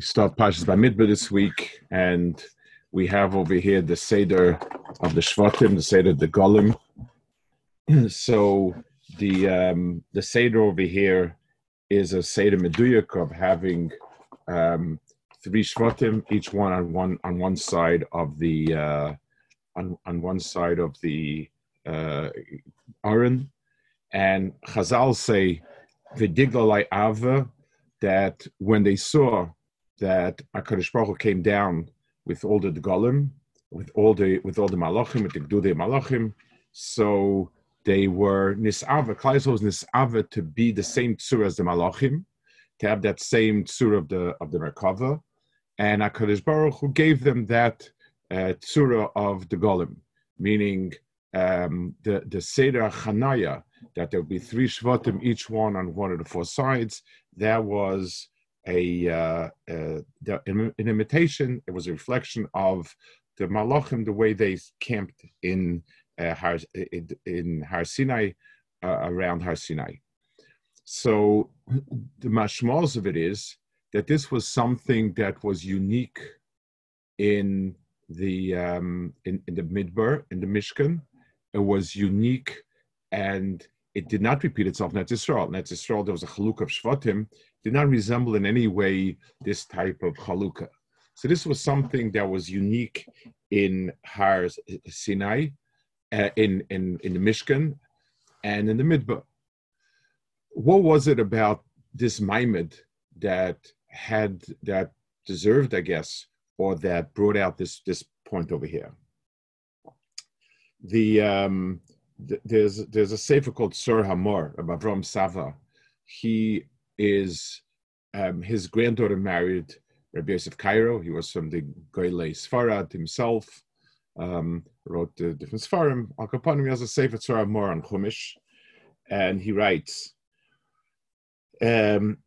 we start Pashas Bamidbar this week, and we have over here the Seder of the Shvatim, the Seder of the Golim. so the um, the Seder over here is a Seder Meduyak of having um, three Shvatim, each one on one on one side of the uh, on on one side of the uh, and Chazal say the Diglalai Ava that when they saw that Hakadosh Baruch came down with all the Golim, with all the with all the Malachim, with the Gdudei Malachim. So they were Nisava, Klaisel was Nisava to be the same tzur as the Malachim, to have that same tzur of the of the Merkava. And Hakadosh Baruch Hu gave them that uh, tzura of the Golim, meaning um, the the Seder Chanaya, that there would be three Shvatim, each one on one of the four sides. That was a uh, the, an imitation. It was a reflection of the Malachim, the way they camped in uh, Har, in, in Har Sinai, uh, around Har Sinai. So the mashmals of it is that this was something that was unique in the um, in, in the Midbar, in the Mishkan. It was unique and it did not repeat itself Eretz Yisrael. Eretz Yisrael, there was a chaluk of Shvatim, did not resemble in any way this type of chalukah. So this was something that was unique in Har Sinai, uh, in, in, in the Mishkan, and in the Midbar. What was it about this Maimed that had, that deserved, I guess, or that brought out this, this point over here? The, um, there's there's a sefer called Sur Hamor of Avram Sava. He is um, his granddaughter married Rabbi Yosef Karo. He was from the Goyle Sfarad himself. Um, wrote the different Sfarim. Al Kapanim has a sefer Sur Hamor on Chumash, and he writes. Um,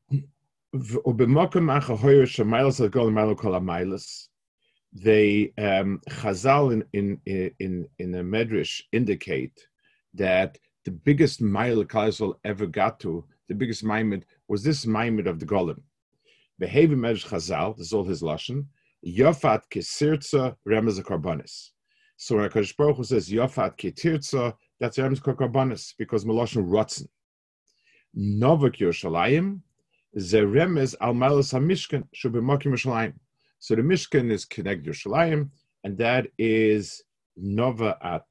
they um, Chazal in in in in the Medrash indicate that the biggest mile Kaisel ever got to, the biggest maimed, was this maimed of the Golem. Behavior Medrash Chazal, this is all his lashon. Yofat kesirtza remez karbonis. So when Hakadosh Baruch Hu says Yofat ketirtza, that's remez karbonis because melashon rotzen. Novak Yerushalayim ze remez al malas hamishkan shubimakim Yerushalayim. So the Mishkan is connect Yerushalayim, and that is Nova at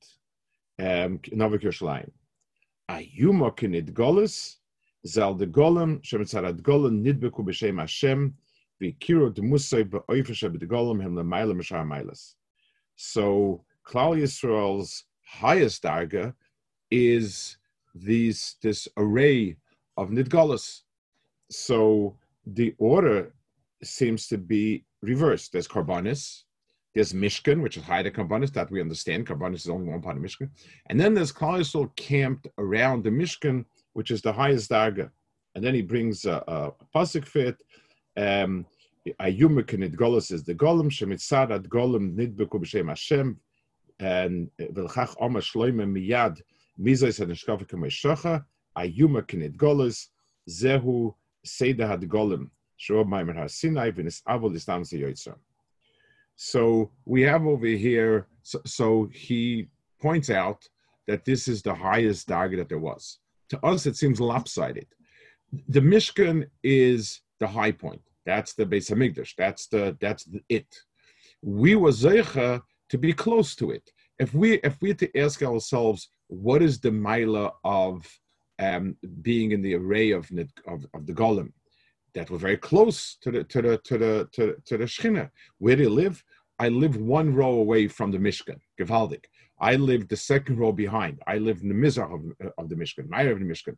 um, Novik Yerushalayim. Ayuma kinid golis, zal de golem, shemitzarat golem, nidbeku b'shem Hashem, d'musay him l'mayla mishar mailas. So, Klal Yisrael's highest darga is these this array of nidgolas. So the order seems to be reversed. There's karbanis, there's Mishkan, which is higher to Karbanis, that we understand. Karbanis is only one part of Mishkan. And then there's Klal camped around the Mishkan, which is the highest Darga. And then he brings a, a, a Pasuk fit. Um, Ayumikin Golos is the Golem, Shemitzad ad Golem Nidbeku B'Shem Hashem, and Vilchach Oma Shloime Miyad, Mizos and Nishkafik Meshacha, Ayumikin Golos, Zehu Seder had Golem, Shob Maimer HaSinai, Vinis Avol Istam Yotzah. So we have over here, so, so, he points out that this is the highest darga that there was. To us, it seems lopsided. The Mishkan is the high point. That's the Beis Hamikdash. That's the that's the, it. We were zeicha to be close to it. If we if we to ask ourselves, what is the mila of um, being in the array of, of, of the golem? That were very close to the to the to the to, to the Shechina. Where they live? I live one row away from the Mishkan, Gevaldik. I live the second row behind. I live in the Mizrach of, of the Mishkan. Live in the Mishkan.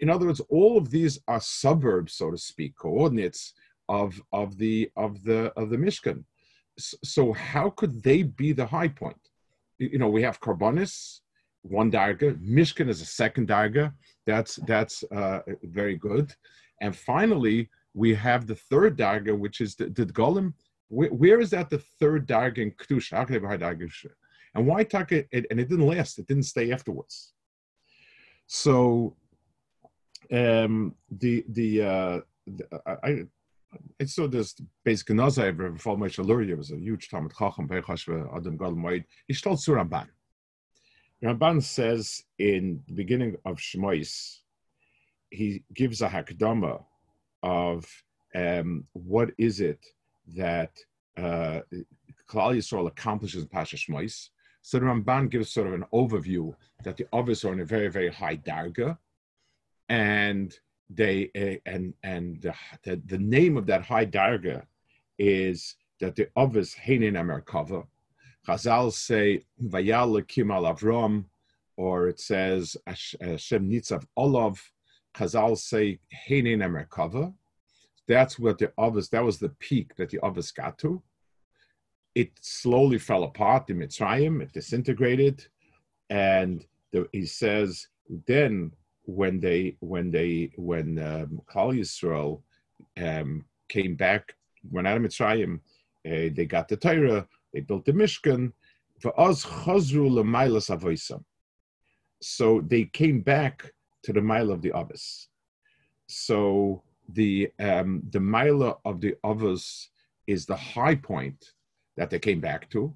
In other words, all of these are suburbs, so to speak, coordinates of of the of the of the Mishkan. So how could they be the high point? You know, we have Karbonis, one darga. Mishkan is a second darga. That's that's uh, very good. And finally, we have the third darga, which is the, the golem. Where, where is that the third darga in? And why talk it? And it didn't last. It didn't stay afterwards. So um, the the, uh, the I, I saw this basic before my Shaluria was a huge Talmud Chacham Bechashve Adam Gadol Moed. He told Suramban. Ramban says in the beginning of Shmois, he gives a hakdama of um, what is it that uh, Yisrael accomplishes in Pasha Shmois. So the Ramban gives sort of an overview that the others are in a very, very high darga, and they uh, and and the, the, the name of that high darga is that the others heinin amerkava. Chazal say vayal kim al Avram, or it says Hashem nitzav olav. Chazal say heinin amerkava. That's what the others. That was the peak that the others got to. It slowly fell apart in Mitzrayim. It disintegrated, and the, he says then when they when they when um, Klal Yisrael um, came back when out of Mitzrayim, uh, they got the Torah, they built the Mishkan. For us, chazru lemailas avoisam. So they came back to the mile of the Abbas. So the um, the mile of the Abbas is the high point that they came back to,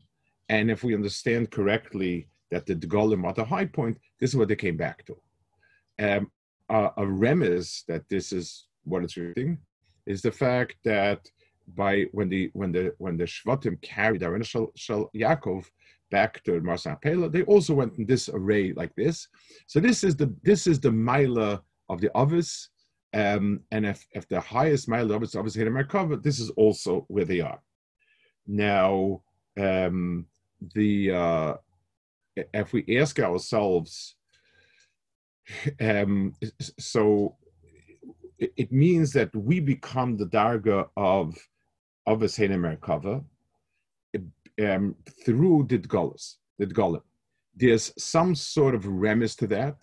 and if we understand correctly that the Golim are the high point, this is what they came back to um, a, a remiss that this is what it's reading is the fact that by when the when the when the Shvatim carried our initial Yaakov back to Marsa Pela, they also went in this array like this. So this is the this is the Mila of the Ovis. Um, and if, if the highest Mila of it's obviously in Merkava, this is also where they are. Now um, the uh, if we ask ourselves um, so it, means that we become the darga of of a Merkava um, through the Golas, the Golim. There's some sort of remiss to that,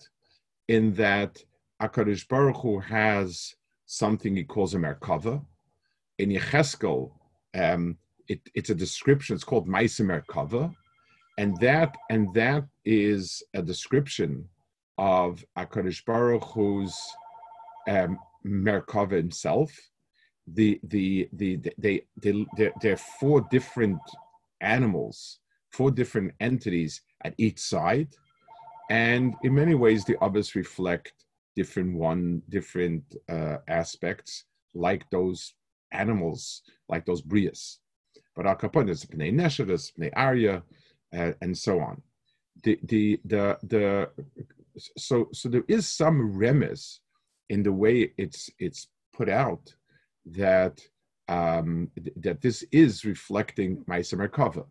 in that Akarish Baruch Hu has something he calls a Merkava. In Yecheskel, um, it, it's a description. It's called Maisa Merkava, and that and that is a description of Akadosh Baruch Hu's um, Merkava himself. The the the, the they they there, there are four different animals, four different entities at each side, and in many ways the others reflect different one different uh, aspects, like those animals, like those brias. But Al Capone is Pnei Nesher, Pnei Arya, and so on. The the the the so so there is some remiss in the way it's it's put out that um, that this is reflecting Maisa Merkava.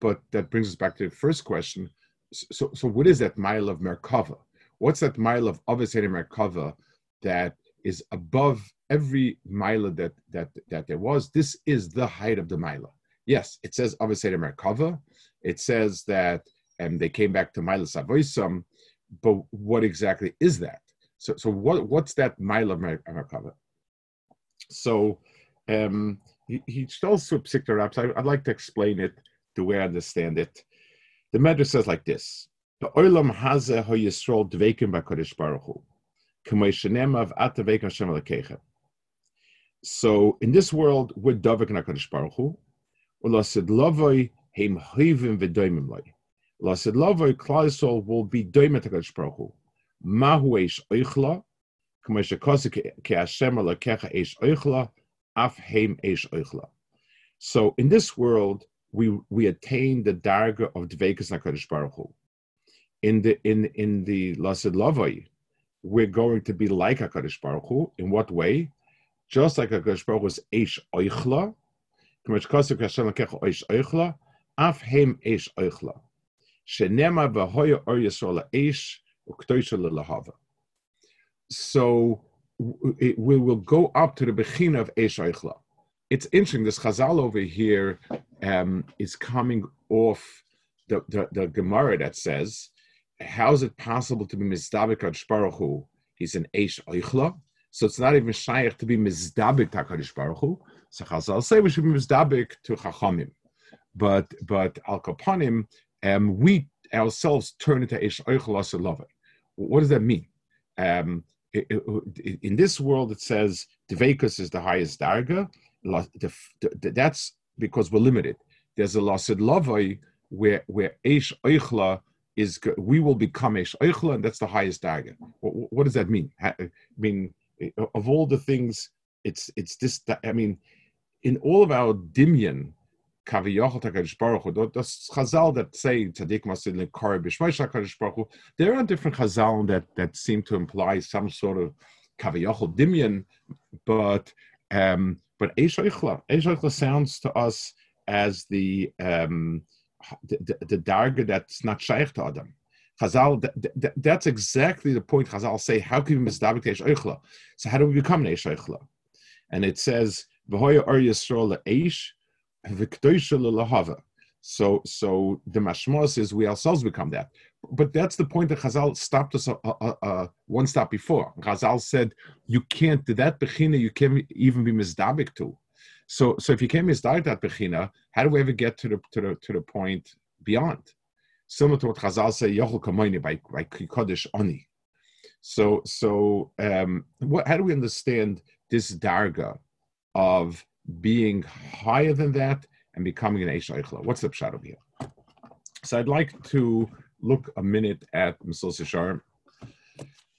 But that brings us back to the first question. So, so what is that mile of Merkava? What's that mile of Avasena Merkava that is above every mile that, that, that there was? This is the height of the mile. Yes, it says Avasena Merkava. It says that and they came back to Mila Savoisam, but what exactly is that? So, so what, what's that mile of Merkava? So, um, he, he also psikta raps. I, would like to explain it the way I understand it. The Medrash says like this: The olam hazeh ho yisrael dveikim b'kodesh baruch hu, k'may shenemav at dveikim Hashem alekeichem. So in this world, we're davik in Hakadosh Baruch Hu. Ulasid lavoi heim hivim v'doimim loy. Lasid Lavoi Klaisol will be Doimet HaKadosh Baruch Hu. Mahu Eish Oichla, K'mo Shekosi Ke Hashem Alakecha Eish Oichla, Af Heim Eish Oichla. So in this world, we we attain the darga of Dvekas HaKadosh Baruch Hu. In the in in the Lasid Lavoi, we're going to be like HaKadosh Baruch Hu. In what way? Just like HaKadosh Baruch Hu is Eish Oichla. So we will go up to the Bechina of Eish Eichla. it's interesting. This Chazal over here um, is coming off the, the, the Gemara that says, "How is it possible to be mizdabik Baruch Hu? He's an eish oichla, so it's not even shaykh to be mizdabik Hakadosh Baruch Hu. So Chazal say we should be mizdabik to Chachamim, but but al kapanim, um, we ourselves turn into eish it. What does that mean? Um, in this world, it says Dveikus is the highest darga. That's because we're limited. There's a lasid lavai where where Eish Eichla is we will become Eish Eichla, and that's the highest darga. What, what, does that mean? I mean, of all the things, it's it's this. I mean, in all of our dimyan, Kaviyachot Hakadosh Baruch Hu. Those Chazal that say Tzaddik Masid Lekar B'Shmeish Hakadosh Baruch Hu. There are different Chazal that that seem to imply some sort of Kaviyachot Dimyan, but um, but Eish Eichla sounds to us as the um, the, darga that's not shaykh to Adam. Chazal, that, that, that's exactly the point Chazal say, how can we misdabik Eish Eichla? So how do we become an Eish? And it says, V'hoya Ar Yisrael Eish, so, so the mashmos is we ourselves become that. But that's the point that Chazal stopped us uh, uh, uh, one stop before. Chazal said you can't do that bechina you can't even be mizdabik to. So, so if you can't mizdabik that bechina, how do we ever get to the to the to the point beyond? Similar to what Chazal say, yochel kamoini by by kodesh oni. So, so um, what? How do we understand this darga of being higher than that and becoming an Eish Eichla. What's the pshat over here? So I'd like to look a minute at Mesillas Yesharim.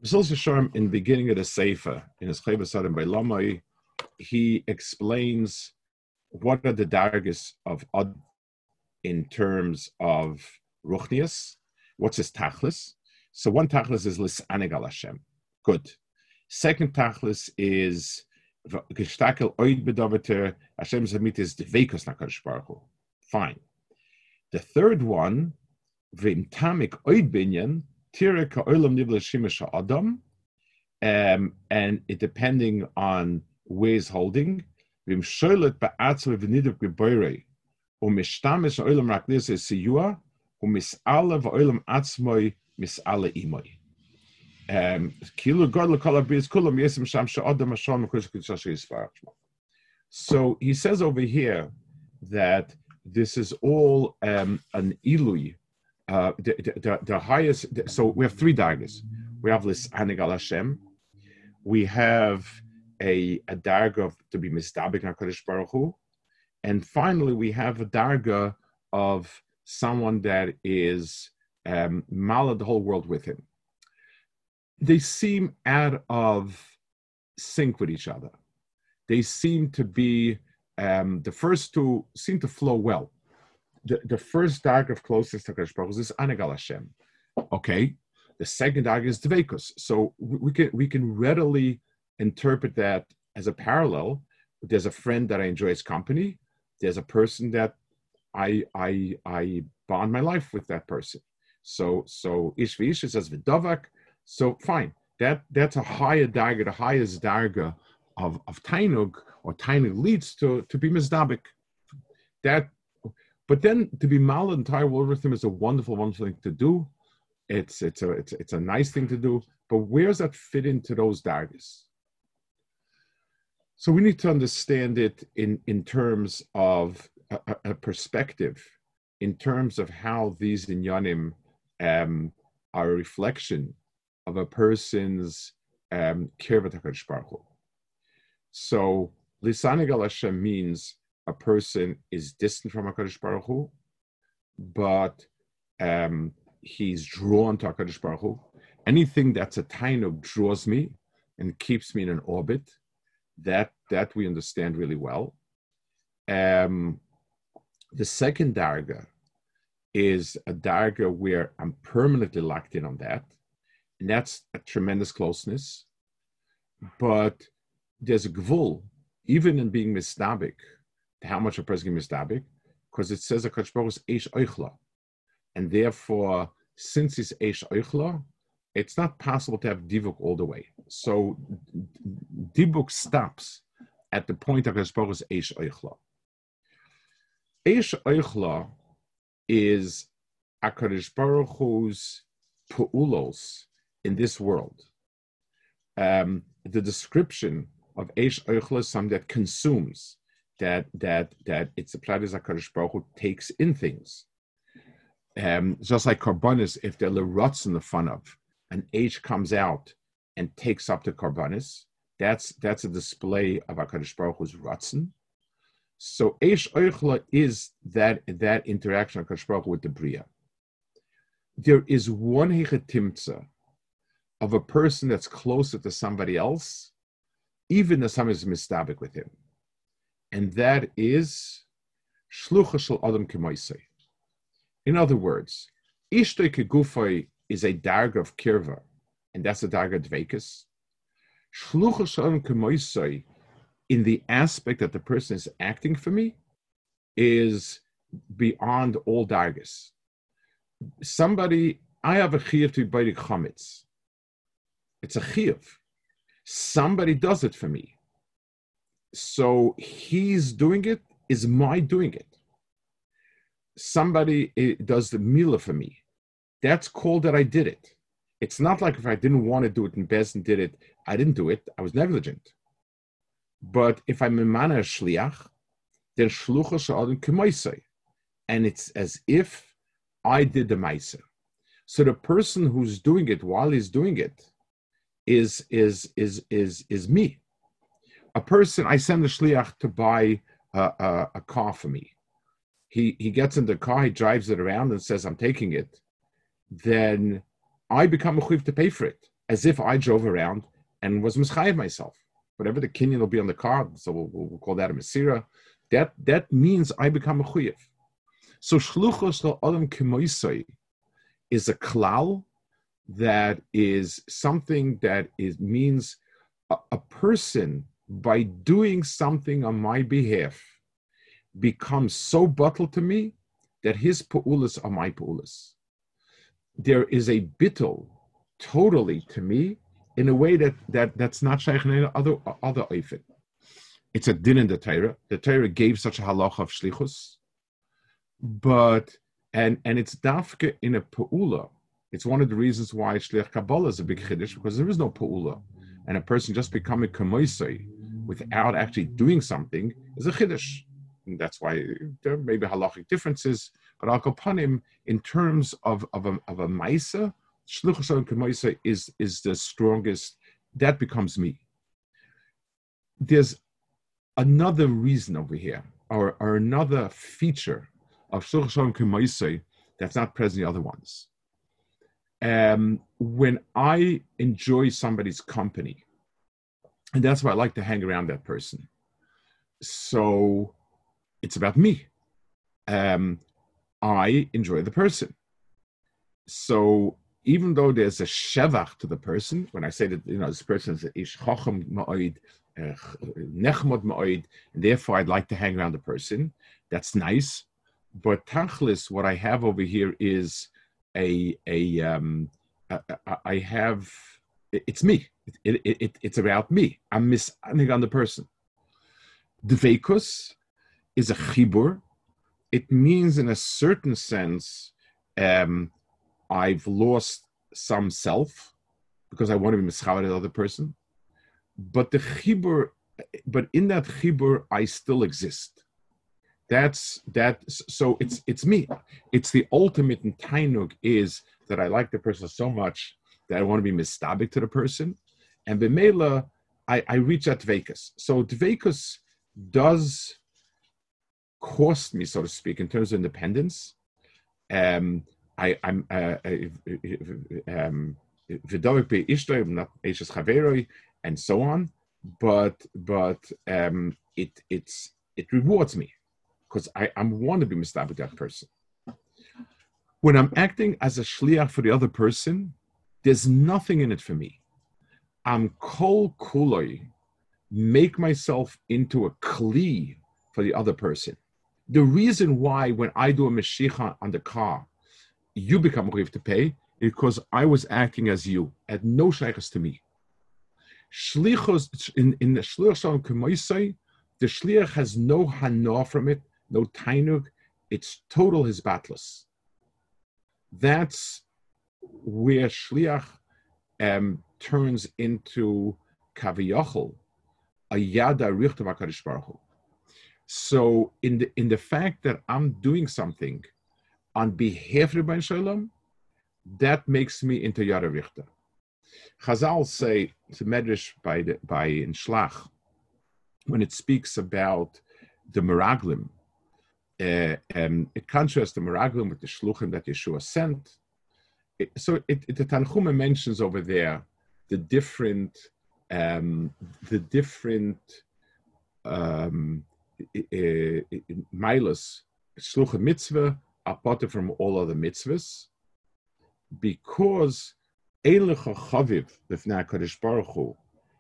Mesillas Yesharim, in the beginning of the Sefer, in his Chayva and by Lamai, he explains what are the dargis of Ad in terms of Ruchnias, what's his tachlis. So one tachlis is Lis Anigal Hashem. Good. Second tachlis is gestakel oid bedoveter Hashem zamit is nakadosh baruch. Fine. The third one, vim tamik oid binyan tira ka'olam adam, um, and it depending on ways holding, vim shoylet ba'atzve v'nidav geboirei, umishtamesh oilam raknis siyua, umis'ala v'oilam atzmoi mis'ala imoi. Um, so he says over here that this is all um, an ilui, uh, the, the, the, highest. So we have three daggers. We have this Anigal Hashem. We have a, a darga to be mistabik Hakadosh Baruch Hu, and finally we have a darga of someone that is um, malad the whole world with him they seem out of sync with each other. They seem to be um, the first two seem to flow well. The, the first dark of closest to Kadosh is Anagal Hashem. Okay, the second dark is Dveikus. So we, can we can readily interpret that as a parallel. There's a friend that I enjoy his company. There's a person that I I I bond my life with that person. So so Ish says Vidovak, so fine, that that's a higher darga, the highest darga of of tainug or tainug leads to to be mizdabik. That, but then to be mal entire world with him is a wonderful, wonderful thing to do. It's it's a it's it's a nice thing to do. But where does that fit into those dargas? So we need to understand it in in terms of a, a perspective, in terms of how these inyanim um, are a reflection of a person's um, So, Lisanig Hashem means a person is distant from HaKadosh Baruch Hu, but um, he's drawn to HaKadosh Baruch Hu. Anything that's a tainug draws me and keeps me in an orbit. That that we understand really well. Um, the second darga is a darga where I'm permanently locked in on that and that's a tremendous closeness. But there's a gvul, even in being mistabik, how much a person can mistabik, because it says a kachbar is eish oichla. And therefore, since it's eish oichla, it's not possible to have dibuk all the way. So dibuk stops at the point of is Eish Oichla. Eish Oichla is HaKadosh Baruch Hu's pu'ulos in this world. Um, the description of Eish Oichla is something that consumes, that that that it's a planet HaKadosh Baruch Hu takes in things. Um, just like Karbonis, if there are ruts in the front of, an H comes out and takes up the Karbonis, that's that's a display of HaKadosh Baruch Hu's Ratzin. So Eish Oichla is that that interaction of Baruch Hu with the Bria. There is one Hechetimtza of a person that's closer to somebody else, even if someone is mistabik with him. And that is Shlucha Shel Adam Kemoisei. In other words, Ishtoi Kegufoi is a darg of kirva, and that's a darg of dvekas in the aspect that the person is acting for me is beyond all dargis. Somebody, I have a chiyuv to be chametz. It's a chiyuv. Somebody does it for me. So he's doing it is my doing it. Somebody eh, does the mila for me. That's called that I did it. It's not like if I didn't want to do it and Bez did it, I didn't do it. I was negligent. But if I'm a man shliach, then shlucha sha'adim k'maisei. And it's as if I did the maisa. So the person who's doing it while he's doing it is is is is is me. A person I send the shliach to buy a, a, a car for me. He he gets in the car, he drives it around and says, "I'm taking it." Then I become a chuv to pay for it, as if I drove around and was mischayev myself. Whatever the kinyan will be on the car, so we'll, we'll, call that a mesira. That that means I become a chuyev. So shluchos lo adam kemoisai is a klal that is something that is means a, a person by doing something on my behalf becomes so bottled to me that his pu'ulas are my pu'ulas. There is a bittul totally to me in a way that, that that's not shaykh other other oifit. It's a din in the Torah. The Torah gave such a halach of shlichus, but and and it's dafke in a pu'ula. It's one of the reasons why shlich kabbalah is a big chiddush because there is no pu'ula, and a person just becoming kamoisei without actually doing something is a chiddush. And that's why there may be halachic differences, but al kapanim in terms of of a, of a maisa Shluchas is is the strongest. That becomes me. There's another reason over here, or, or another feature of Shluchas that's not present in the other ones. Um, when I enjoy somebody's company, and that's why I like to hang around that person. So it's about me. Um, I enjoy the person. So even though there's a shevach to the person, when I say that you know this person is ish chochem ma'oid, uh, nechmod ma'oid, and therefore I'd like to hang around the person. That's nice, but tachlis, what I have over here is a a um, I, have it's me. It, it, it, it's about me. I'm misanding on the person. Dveikus is a chibur. It means, in a certain sense, um, I've lost some self because I want to be mischaber the other person. But the chibur, but in that chibur, I still exist. That's that. So it's it's me. It's the ultimate in tainug is that I like the person so much that I want to be mistabik to the person, and b'meila I, I reach that dvekus. So dvekus does cost me, so to speak, in terms of independence. Um, I, I'm uh, um, and so on, but but um, it it's it rewards me because I, I want to be mistab with that person. When I'm acting as a shliach for the other person, there's nothing in it for me. I'm kol kuloi, make myself into a kli for the other person. The reason why when I do a meshicha on the car, you become going to pay because I was acting as you, at no shaykhs to me. Shlichos in in the shlichos kemoisei, the shliach has no hana from it, no tainug. It's total his batless. That's where shliach um, turns into kaviyachol, a yada richtav Hakadosh Baruch Hu. So in the in the fact that I'm doing something on behalf of Rebbein Shalom, that makes me into yada richter. Chazal say to Medrash by the, by in Shlach when it speaks about the Meraglim, um, it contrasts the Meraglim with the Shluchim that Yehoshua sent. It, so it, it, the Tanchuma mentions over there the different um, the different um, milas shlucha mitzvah apart from all other mitzvahs because Eilecha chaviv Baruch Hu.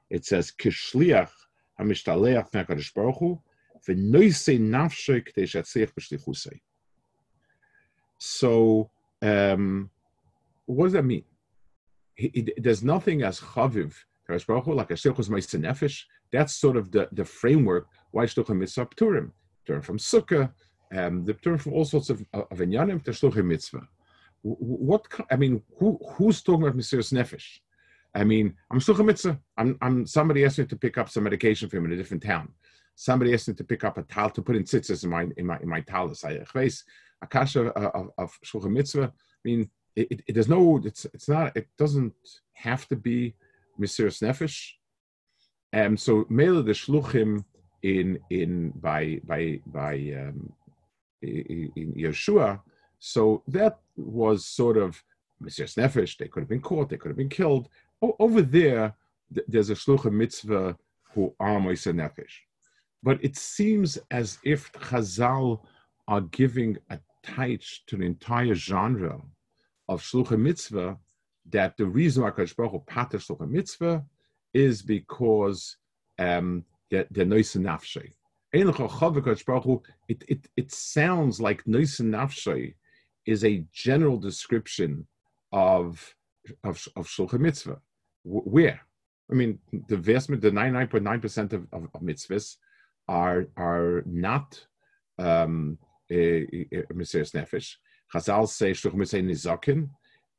It says kishliach Hakadosh Baruch Hu So, um, what does that mean? He, he, there's nothing as chaviv like a ma'aser nefesh. That's sort of the, the framework why shluchim mitzvah pturim. Turn from sukkah, um, the turn from all sorts of of inyanim to shluchim mitzvah what I mean, who who's talking about Mesiras Nefesh? I mean, I'm still mitzvah. I'm, I'm somebody asked me to pick up some medication for him in a different town. Somebody asked me to pick up a towel to put in tzitzis in my in my in my talus. I akasha of, of shulchan mitzvah. I mean, it, it, no. It's it's not. It doesn't have to be Mesiras Nefesh. Um, so mele the shluchim in in by by by um, in, Yehoshua so that was sort of Mesiras Nefesh. They could have been caught. They could have been killed. O- over there, th- there's a shlucha mitzvah who are Mesiras Nefesh. But it seems as if Chazal are giving a touch to the entire genre of shlucha mitzvah that the reason why Kadosh Baruch Hu pater shlucha mitzvah is because um, they're, they're nafshay. It, it, it sounds like nois nafshay is a general description of of, of shulchan mitzvah. Where? I mean, the vast the ninety nine point nine percent of, of, of mitzvahs are are not um, Mesiras Nefesh. Chazal say mitzvah nizakin,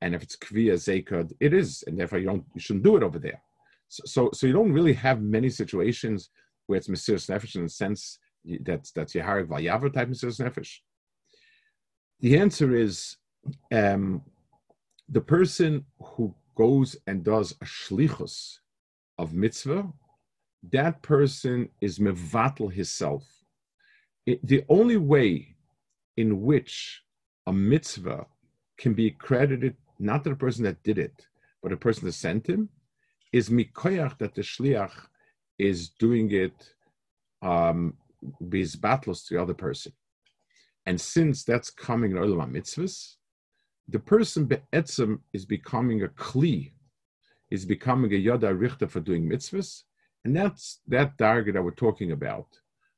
and if it's kviya zekad, it is, and therefore you you shouldn't do it over there. So, so, so you don't really have many situations where it's Mesiras Nefesh in the sense that that's Yeharik Vayavar type Mesiras Nefesh. The answer is um, the person who goes and does a shlichus of mitzvah, that person is mevatel himself. It, the only way in which a mitzvah can be credited not to the person that did it, but the person that sent him, is mikoyach that the shliach is doing it um, battles to the other person. And since that's coming in Olam mitzvahs, the person be'etzem is becoming a kli, is becoming a yada richter for doing mitzvahs, and that's that darga that we're talking about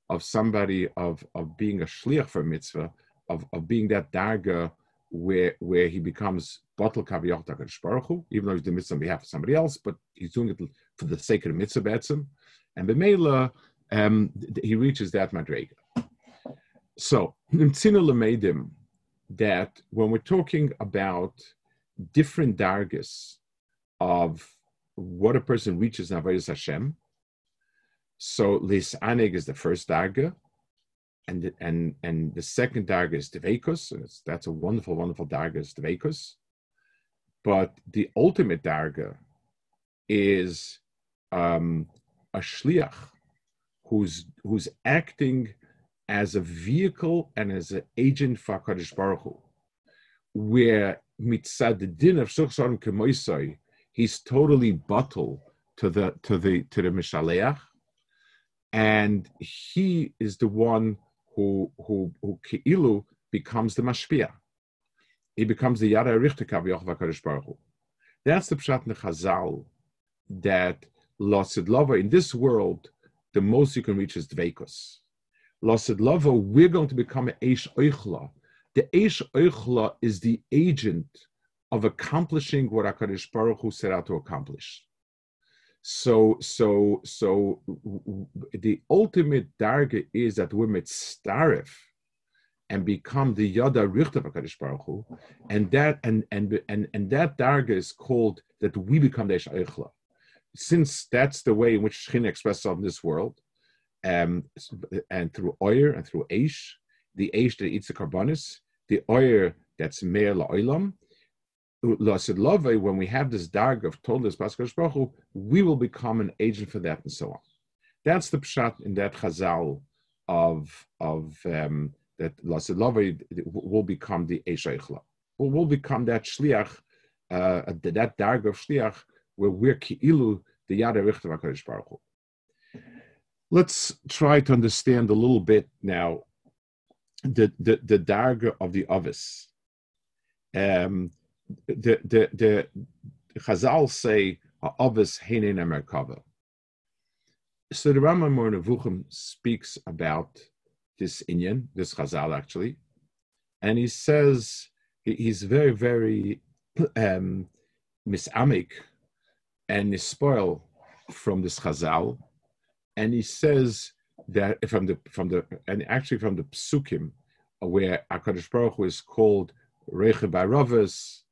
of somebody of of being a shliach for mitzvah, of, of being that darga where where he becomes bottle kaviyach Baruch even though he's doing mitzvah on behalf of somebody else, but he's doing it for the sake of the mitzvah be'etzem, and b'meila um, he reaches that madrega. So, that when we're talking about different dargas of what a person reaches in Avodah Hashem, so Lis Aneg is the first darga, and and and the second darga is Devekus, and that's a wonderful, wonderful darga is Devekus. But the ultimate darga is um, a shliach who's who's acting as a vehicle and as an agent for Kaddish Baruch Hu, where mitzad din of Suchsarim Kemoisai, he's totally bottled to the to the to the Mishaleach, and he is the one who who who Keilu becomes the Mashpia. He becomes the Yada Richtekav Yochva Kaddish Baruch Hu. That's the Pshat Chazal that Losid Lova in this world, the most you can reach is Dveikos Lasid Lava, we're going to become an Eish Oichla. The Eish Oichla is the agent of accomplishing what HaKadosh Baruch Hu set out to accomplish. So, so, so the ultimate target is that we're mitzaref and become the yada richter of Hakadosh Baruch Hu, and that and and and and that target is called that we become the Eichla. Since that's the way in which Shechina expresses in this world, um, and through oyer and through Eish, the Eish that eats the carbonis, the oyer that's Meir La'olam, when we have this darg of Paskash Baruch we will become an agent for that and so on. That's the pshat in that chazal of of um, that Lasid will become the Eshaychla. Will will become that shliach, uh, that darg of shliach, where we're ki'ilu the Yada Richter HaKadosh Baruch Let's try to understand a little bit now the the, the darga of the Avis. Um, the the the Chazal say Avis Heinen Merkava. So the Rambam or Nevuchim speaks about this Inyan, this Chazal actually, and he says he's very very um, misamik and spoil from this Chazal, and he says that from the from the and actually from the Psukim, where Hakadosh Baruch Hu is called Reche Baravas,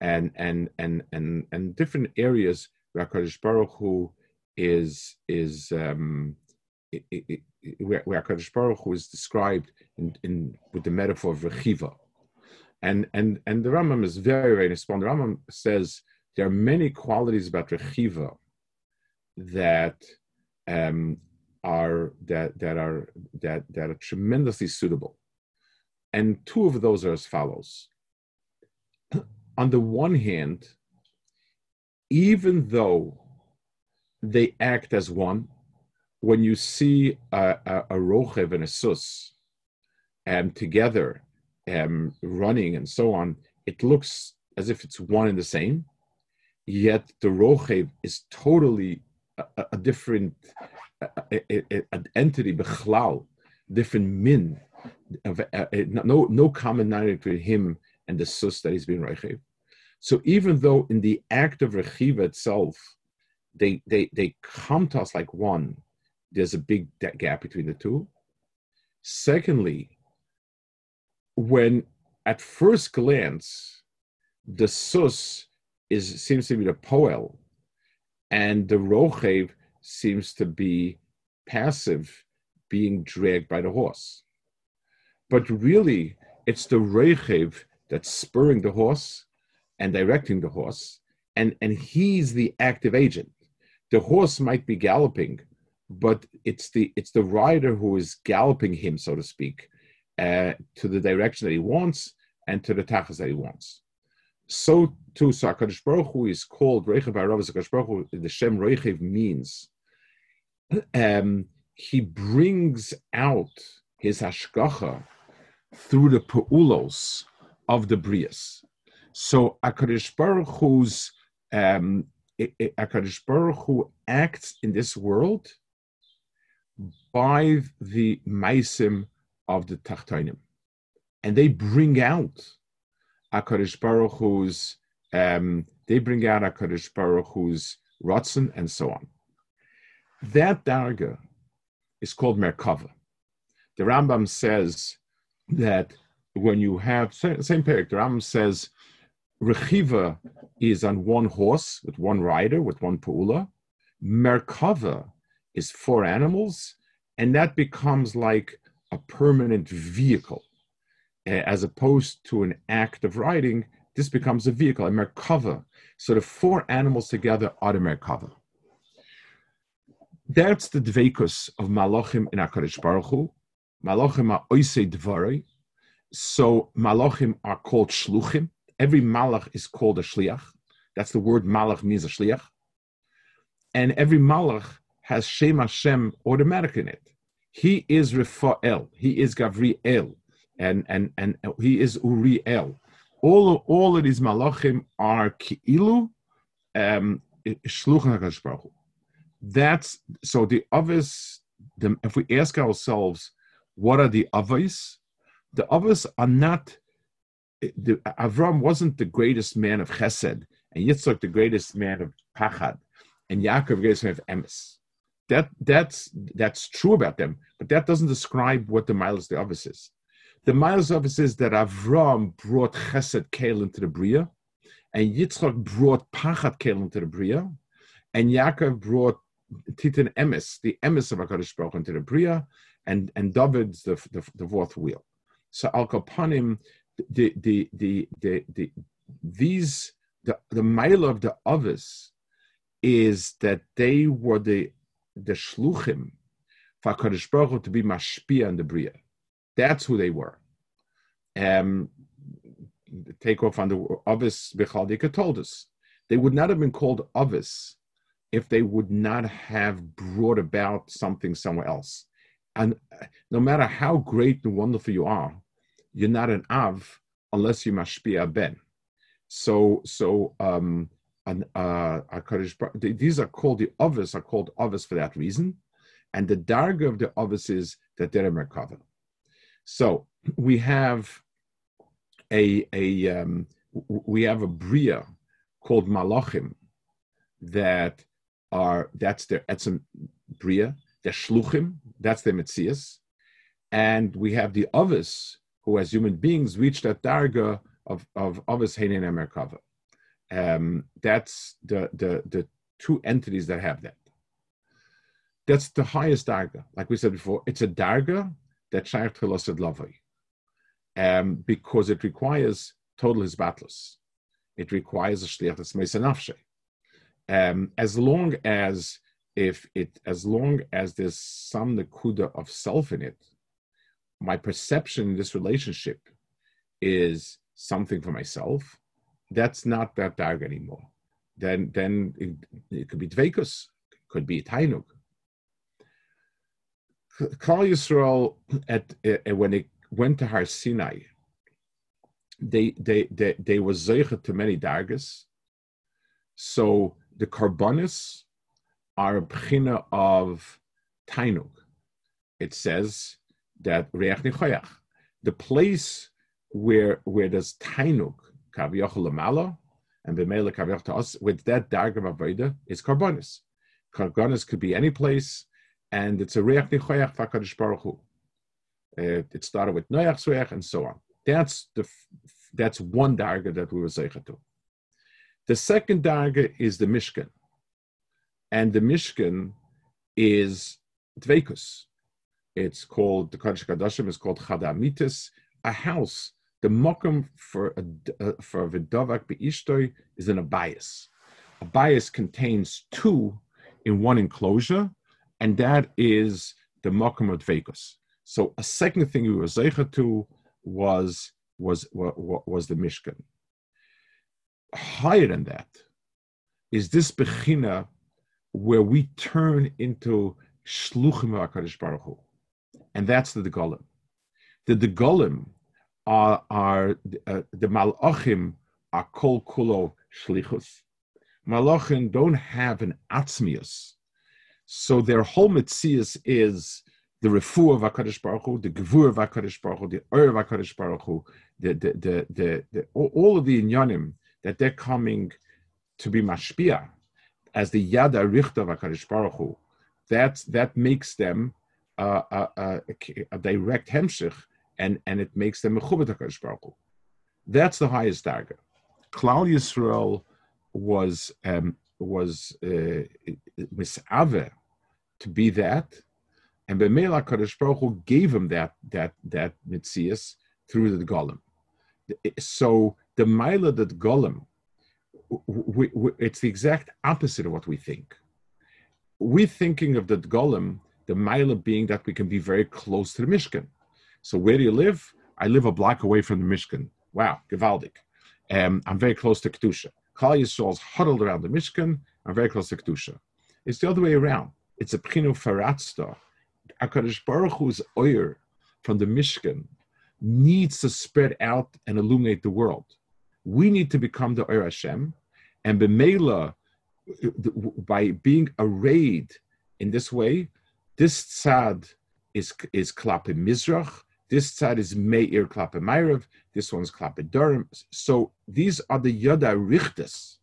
and and and and and different areas where Hakadosh Baruch Hu is is um, it, it, it, where, Hakadosh Baruch Hu is described in, in with the metaphor of rechiva, and and and the Rambam is very very respond. The Rambam says there are many qualities about rechiva that um, are that that are that that are tremendously suitable, and two of those are as follows on the one hand, even though they act as one, when you see a, a, a rochev and a sus um, together um, running and so on, it looks as if it's one and the same. Yet the rochev is totally a, a different an entity, bechlal, different min, of, uh, no no commonality between him and the sus that he's being rochev. So even though in the act of rechiva itself, they, they, they come to us like one, there's a big gap between the two. Secondly, when at first glance, the sus is seems to be the poel, and the rochev seems to be passive, being dragged by the horse. But really, it's the rochev that's spurring the horse, and directing the horse, and, and he's the active agent. The horse might be galloping, but it's the it's the rider who is galloping him, so to speak, uh, to the direction that he wants and to the tachas that he wants. So too, so Hakadosh Baruch Hu is called Reichev Harav. Hakadosh Baruch Hu, the Shem Reichev means um, he brings out his hashgacha through the peulos of the brias. So Akadosh Baruch Hu's um, Akadosh Baruch Hu acts in this world by the maisim of the Tachtonim, and they bring out Akadosh Baruch Hu's um, they bring out Akadosh Baruch Hu's Ratzon and so on. That darga is called Merkava. The Rambam says that when you have same, same the Rambam says Rechiva is on one horse with one rider with one pu'ula. Merkava is four animals, and that becomes like a permanent vehicle. As opposed to an act of riding, this becomes a vehicle, a Merkava. So the four animals together are the Merkava. That's the dveikus of Malachim in HaKadosh Baruch Hu. Malachim are oisei dvarei. So Malachim are called shluchim every malach is called a shliach. That's the word malach means a shliach. And every malach has shema Shem Hashem automatic in it. He is Refael. He is Gavriel. And, and, and he is Uriel. All, all of these malachim are ki'ilu, um, That's, so the others, the, if we ask ourselves, what are the others? The others are not the, Avram wasn't the greatest man of chesed, and Yitzchak the greatest man of pachad. and Yaakov Gesim of Emes. That that's that's true about them, but that doesn't describe what the miles the office is. The miles office is that Avram brought Chesed Kel into the Bria, and Yitzchak brought Pachad Kel into the Bria, and Yaakov brought Titan Emes, the Emes of Hakadosh Baruch into the Bria, and and David's the the, the fourth wheel. So Al Kapanim, the the the the, the these the the mile of the others is that they were the the shluchim for Kadosh Baruch Hu to be mashpia and the bria. That's who they were. Um, take off on the Avis Bechaldika told us they would not have been called Avis if they would not have brought about something somewhere else. And no matter how great and wonderful you are, you're not an Av unless you mashpia ben. So, so um, an, uh, these are called the others are called others for that reason, and the darga of the others is that they're merkava. So we have a a um, we have a bria called malachim that are that's their etzem bria, their shluchim, that's their mitzias, and we have the others who, as human beings, reach that darga of of Heinen and Merkava. Um, that's the, the the two entities that have that. That's the highest darga. Like we said before, it's a darga that shaykh Telosad Lavai, um, because it requires total hisbatlus. It requires a shliachas meisanafshe. Um, as long as if it, as long as there's some nakuda of self in it, my perception in this relationship is something for myself, that's not that dark anymore. Then, then it, it could be dvekus, could be tainuk. Klal Yisrael, at, when it went to Har Sinai, they they they, they were zeicha to many dargas. So the carbonis are a pchina of tainuk. It says that reach the place where where there's tainuk kaviyachol lamala and b'meila kaviyach to us with that diagram of avoda is karbonis. Karbonis could be any place, and it's a reach nichoyach fakadish baruch hu. Uh, it started with noyach reach and so on. That's the that's one darga that we were zeicha to. The second darga is the Mishkan, and the Mishkan is dveikus. It's called the Kaddish Kadashim is called Chadamitis, a house the mokum for a, uh, for vidavak is an abayas. A bias contains two in one enclosure, and that is the mokum of dvekus. So a second thing we were zeicha to was was was, the mishkan. Higher than that is this bechina where we turn into shluchim Hakadosh Baruch Hu, and that's the degolim. The degolim are, are uh, the malachim are kol kulo shlichus. Malachim don't have an atzmius, so their whole mitzias is the refu of Hakadosh Baruch Hu, the gevur of Hakadosh Baruch Hu, the ur of Hakadosh Baruch Hu, the the the, the, the all of the inyanim that they're coming to be mashpia as the yada richta of Hakadosh Baruch Hu. That that makes them uh, a, a, direct hemshich and, and it makes them a HaKadosh Baruch Hu. That's the highest target. Klal Yisrael was um, was uh, misave to be that, and Bemela Kadosh Baruch Hu gave him that that that mitzias through the golem. So the mila that golem, it's the exact opposite of what we think. We're thinking of the golem, the mila being that we can be very close to the Mishkan. So where do you live? I live a block away from the Mishkan. Wow, Givaldik. Um, I'm very close to Kedusha. Klal Yisrael's huddled around the Mishkan. I'm very close to Kedusha. It's the other way around. It's a Pchino Faratzta. HaKadosh Baruch Hu's oyer from the Mishkan needs to spread out and illuminate the world. We need to become the Oyer Hashem. And Bemela, by being arrayed in this way, this tzad is, is Klape Mizrach, this side is Meir Klappe Meirav. This one's Klappe Durham. So these are the Yada Richtes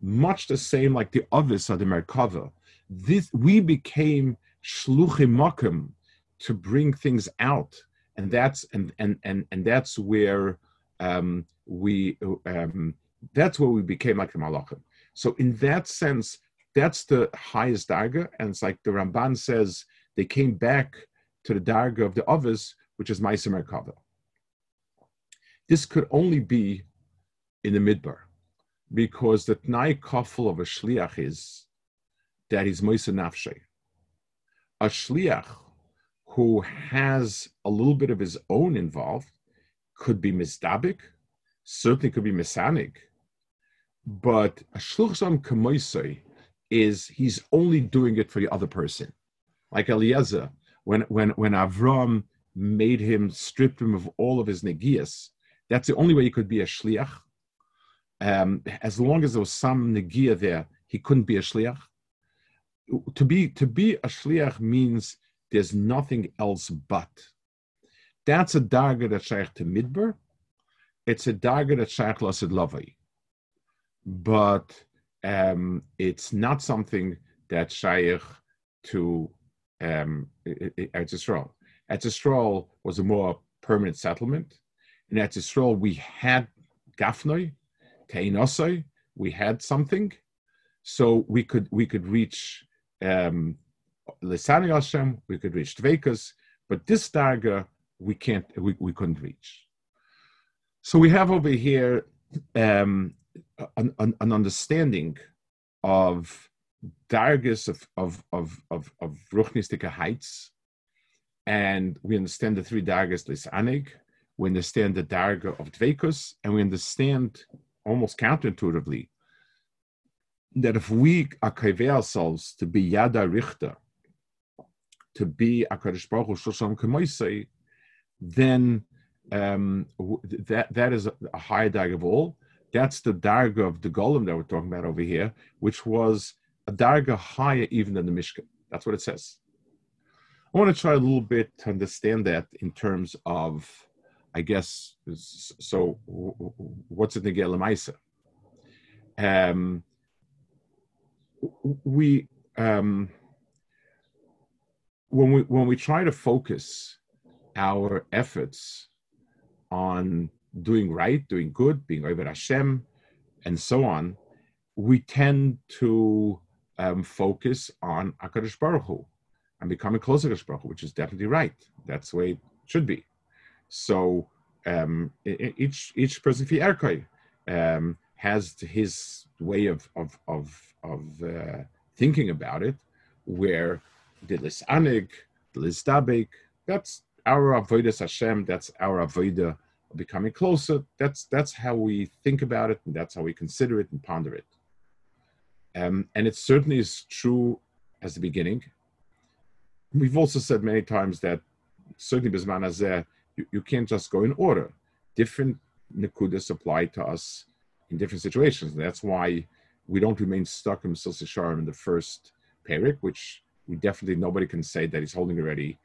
much the same like the others of the Merkava. This we became shluchim makim to bring things out, and that's and and and and that's where um, we um, that's where we became like the malachim. So in that sense, that's the highest darga, and it's like the Ramban says they came back to the darga of the others, which is Ma'aser Merkava. This could only be in the midbar, because the tnai kafel of a shliach is that he's moisa nafshe. A shliach who has a little bit of his own involved could be misdabik, certainly could be misanig, but a shluchzam kamoisei is he's only doing it for the other person, like Eliezer when when when Avram made him strip him of all of his negias. That's the only way he could be a shliach. Um, as long as there was some negia there, he couldn't be a shliach. To be to be a shliach means there's nothing else but. That's a dagger that shaykh to midbar. It's a dagger that shaykh lasid lavai. But um, it's not something that shaykh to um, Eretz Yisrael. Was a more permanent settlement. In Eretz Yisrael, we had Gafnoi, Teinosoi, we had something, so we could we could reach um, Hashem, we could reach Dvekas, but this Darga we can't we, we couldn't reach. So we have over here um, an, an, an understanding of dargas of of of of, of ruchnistika heights, and we understand the three dargas lisanig. We understand the darga of dvekus, and we understand almost counterintuitively that if we akave ourselves to be yada richter, to be akadosh baruch hu then um, that that is a, a higher darga of all. That's the darga of the golem that we're talking about over here, which was a darga higher even than the Mishkan. That's what it says. I want to try a little bit to understand that in terms of, I guess, so what's it Negel Maisa? Um, we um, when we when we try to focus our efforts on doing right, doing good, being over Hashem, and so on, we tend to um, focus on Akadosh Baruch Hu and becoming closer to Baruch Hu, which is definitely right. That's the way it should be. So um, each each person fi erkoi um, has his way of of of, of uh, thinking about it, where the lisanig, the listabik, that's our avodah Hashem, that's our avodah becoming closer. That's that's how we think about it, and that's how we consider it and ponder it. Um, and it certainly is true as the beginning. We've also said many times that certainly Bisman Azeh, you, you can't just go in order. Different Nikudas apply to us in different situations. And that's why we don't remain stuck in Sil in the first Perik, which we definitely, nobody can say that he's holding already,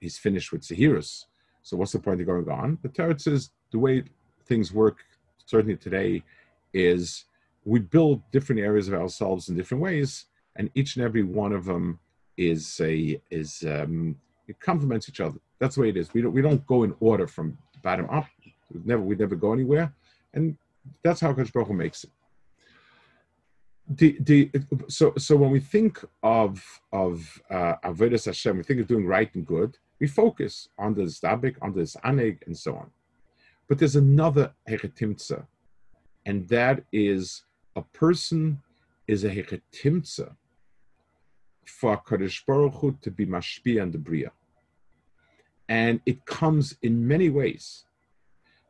he's finished with Sahirus. So what's the point of going on? The Tarot says the way things work, certainly today, is we build different areas of ourselves in different ways, and each and every one of them is a is um, it complements each other. That's the way it is. We don't we don't go in order from bottom up. We never we never go anywhere, and that's how Kodesh Baruch Hu makes it. The, the, so so when we think of of uh, avodas Hashem, we think of doing right and good. We focus on the stabik, on the aneg, and so on. But there's another hechetimtza, and that is a person is a hechetimtza for Kadosh Baruch Hu to be mashpi and the bria, and it comes in many ways.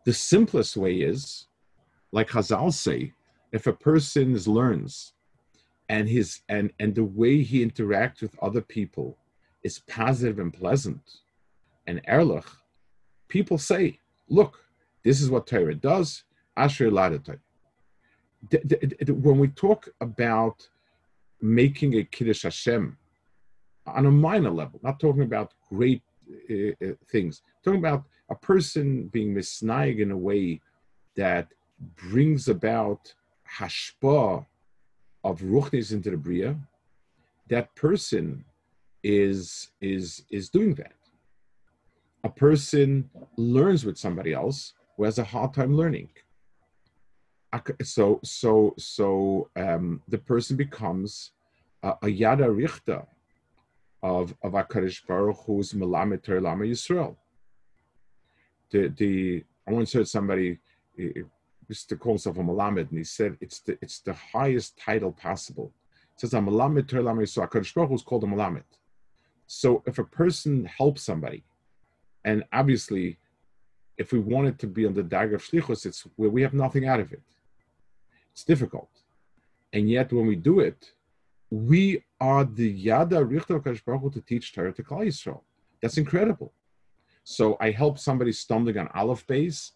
The simplest way is, like Hazal say, if a person learns, and his and and the way he interacts with other people is positive and pleasant, and erlich, people say, look, this is what Torah does. Asher Ladatai when we talk about making a Kiddush Hashem on a minor level, not talking about great uh, uh things, talking about a person being misnaig in a way that brings about hashpa of ruchnis into the bria, that person is is is doing that. A person learns with somebody else who has a hard time learning. So so so um, the person becomes a, a yada richta of of Hakadosh Baruch Hu's melamed Lama Yisrael. The the I once heard somebody used to call himself a melamed, and he said it's the it's the highest title possible. It says a melamed Lama Yisrael. Hakadosh Baruch Hu is called a melamed. So if a person helps somebody, and obviously, if we want it to be on the dagger of shlichus, it's where we have nothing out of it. It's difficult, and yet when we do it, we are the yada richter Baruch to teach Torah to Klal Yisrael. That's incredible. So I help somebody stumbling on Aleph base,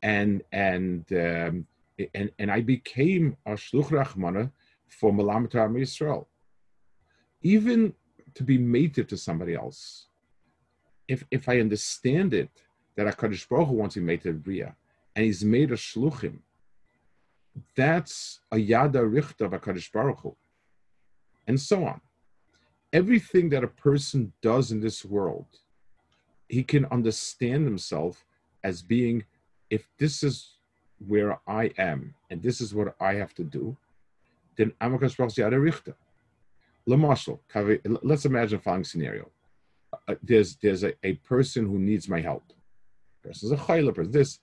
and and um, and and I became a shluch rachmana for Malamet Yisrael. Even to be mated to somebody else, if if I understand it that Hakadosh Baruch Hu wants to be mated Bria, and he's made a shluchim, that's a yada richter of Hakadosh Baruch Hu and so on. Everything that a person does in this world, he can understand himself as being, if this is where I am and this is what I have to do, then Amakas Yada Richter. Let's imagine a following scenario. Uh, there's there's a, a person who needs my help. Person's a chayla person. This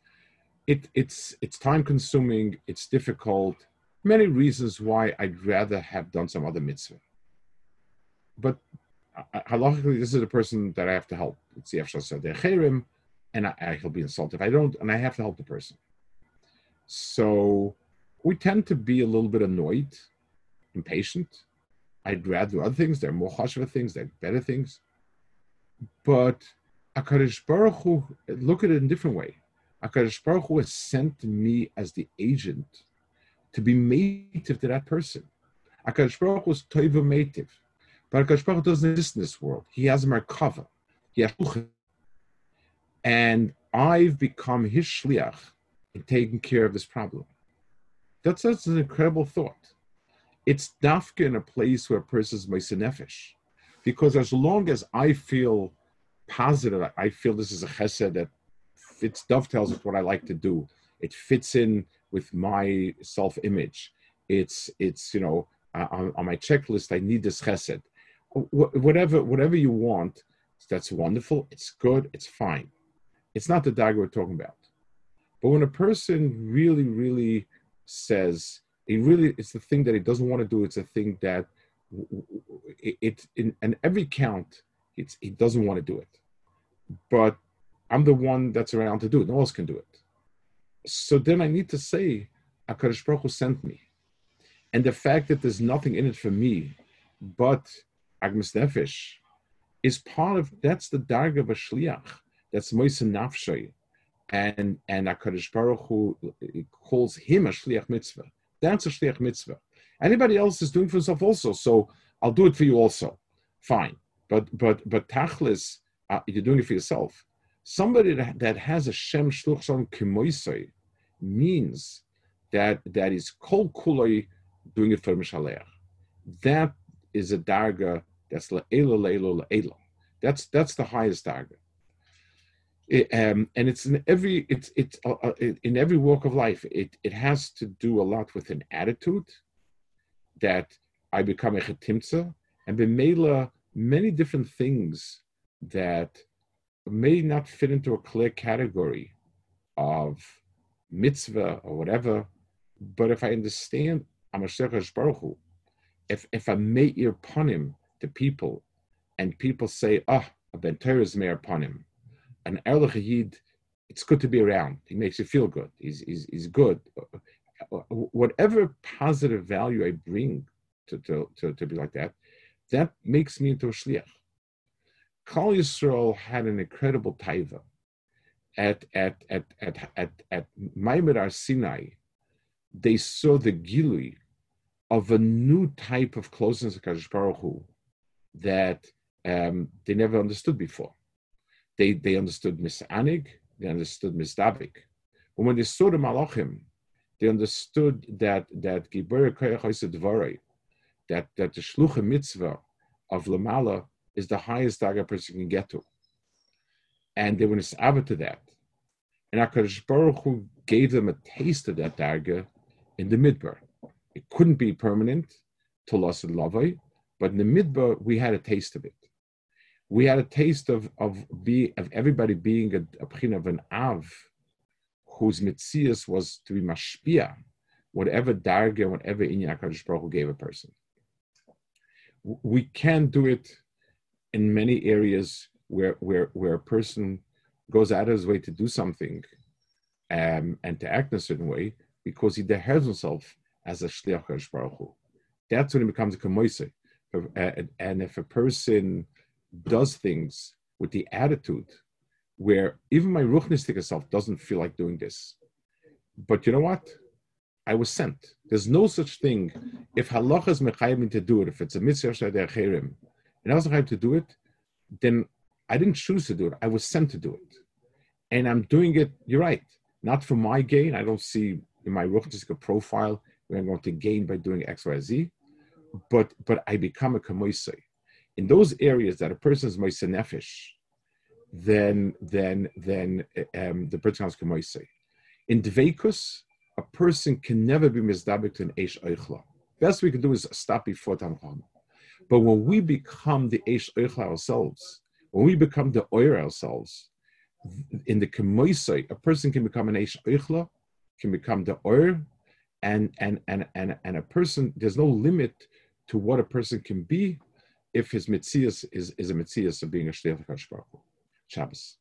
it it's it's time consuming, it's difficult, many reasons why I'd rather have done some other mitzvah. But uh, halachically, this is the person that I have to help. It's the Efshal and I, I, he'll be insulted if I don't, and I have to help the person. So we tend to be a little bit annoyed, impatient. I'd rather do other things. There are more chashva things. There are better things. But Akadosh Baruch Hu, look at it in a different way. Akadosh Baruch Hu has sent me as the agent to be mative to that person. Akadosh Baruch Hu was toiva mative, but Akadosh Baruch Hu doesn't exist in this world. He has a merkava, he has and I've become his shliach in taking care of this problem. That's, that's an incredible thought. It's dafka in a place where a person is nefesh, because as long as I feel positive, I feel this is a chesed that fits dovetails with what I like to do. It fits in with my self-image. It's it's you know uh, on, on, my checklist I need this chesed. Wh- whatever whatever you want, that's wonderful. It's good. It's fine. It's not the dagger we're talking about. But when a person really really says he really it's the thing that he doesn't want to do. It's a thing that it, it in, in every count it's he doesn't want to do it. But I'm the one that's around to do it. No one else can do it. So then I need to say, Akadosh Baruch Hu sent me. And the fact that there's nothing in it for me but Agmas Nefesh is part of, that's the darga of a shliach. That's Moise Nafshay. And, and Akadosh Baruch Hu calls him a shliach mitzvah. That's a shliach mitzvah. Anybody else is doing for himself also. So I'll do it for you also. Fine. But, but, but tachlis, uh, you're doing it for yourself somebody that, that has a Shem Shluchson Kimoisoi means that that is kol kuloi doing it for Mishalech. That is a darga that's la'elo la'elo la'elo. That's that's the highest darga. It, um, and it's in every it's it's uh, uh in every walk of life. It it has to do a lot with an attitude that I become a chetimtza, and b'meila many different things that may not fit into a clear category of mitzvah or whatever, but if I understand I'm a Baruch Hu, if, if I make your panim to people and people say, ah, oh, a Ben is mayor panim, an Erlich Yid, it's good to be around. He makes you feel good. He's, he's, he's good. Whatever positive value I bring to, to, to, to be like that, that makes me into a shliach. Klal Yisrael had an incredible taiva. At at at at at at Ma'amad Har Sinai, they saw the gilui of a new type of closeness to Kadosh Baruch Hu that um, they never understood before. They they understood misanig, they understood misdavik. when they saw the malachim, they understood that that that, that the shlucha mitzvah of Lamala is the highest daga person can get to. And they were nisaba to that. And HaKadosh Baruch Hu gave them a taste of that darga in the midbar. It couldn't be permanent to and lavai, but in the midbar we had a taste of it. We had a taste of of be of everybody being a, a of an av, whose mitzias was to be mashpia, whatever darga, whatever inya Hakadosh Baruch gave a person. We can do it in many areas where where where a person goes out of his way to do something um, and to act in a certain way because he dehears himself as a shliach Baruch Hu. That's when it becomes a kamoise. And if a person does things with the attitude where even my ruchnistic self doesn't feel like doing this, but you know what? I was sent. There's no such thing. If halacha is mechayim to do it, if it's a mitzvah and I was to do it, then I didn't choose to do it. I was sent to do it, and I'm doing it. You're right, not for my gain. I don't see in my ruchnistic profile where I'm going to gain by doing X, Y, Z, but but I become a kamoisei. In those areas that a person is moise nefesh, then then then um, the person becomes kamoisei. In dveikus, a person can never be mizdabik to an eish oichla. Best we can do is stop before tancham. But when we become the eish oichla ourselves, when we become the oir ourselves, in the kemoisei, a person can become an eish oichla, can become the oir, and and and and and a person there's no limit to what a person can be if his mitzias is, is a mitzias of being a shliach Shabbos.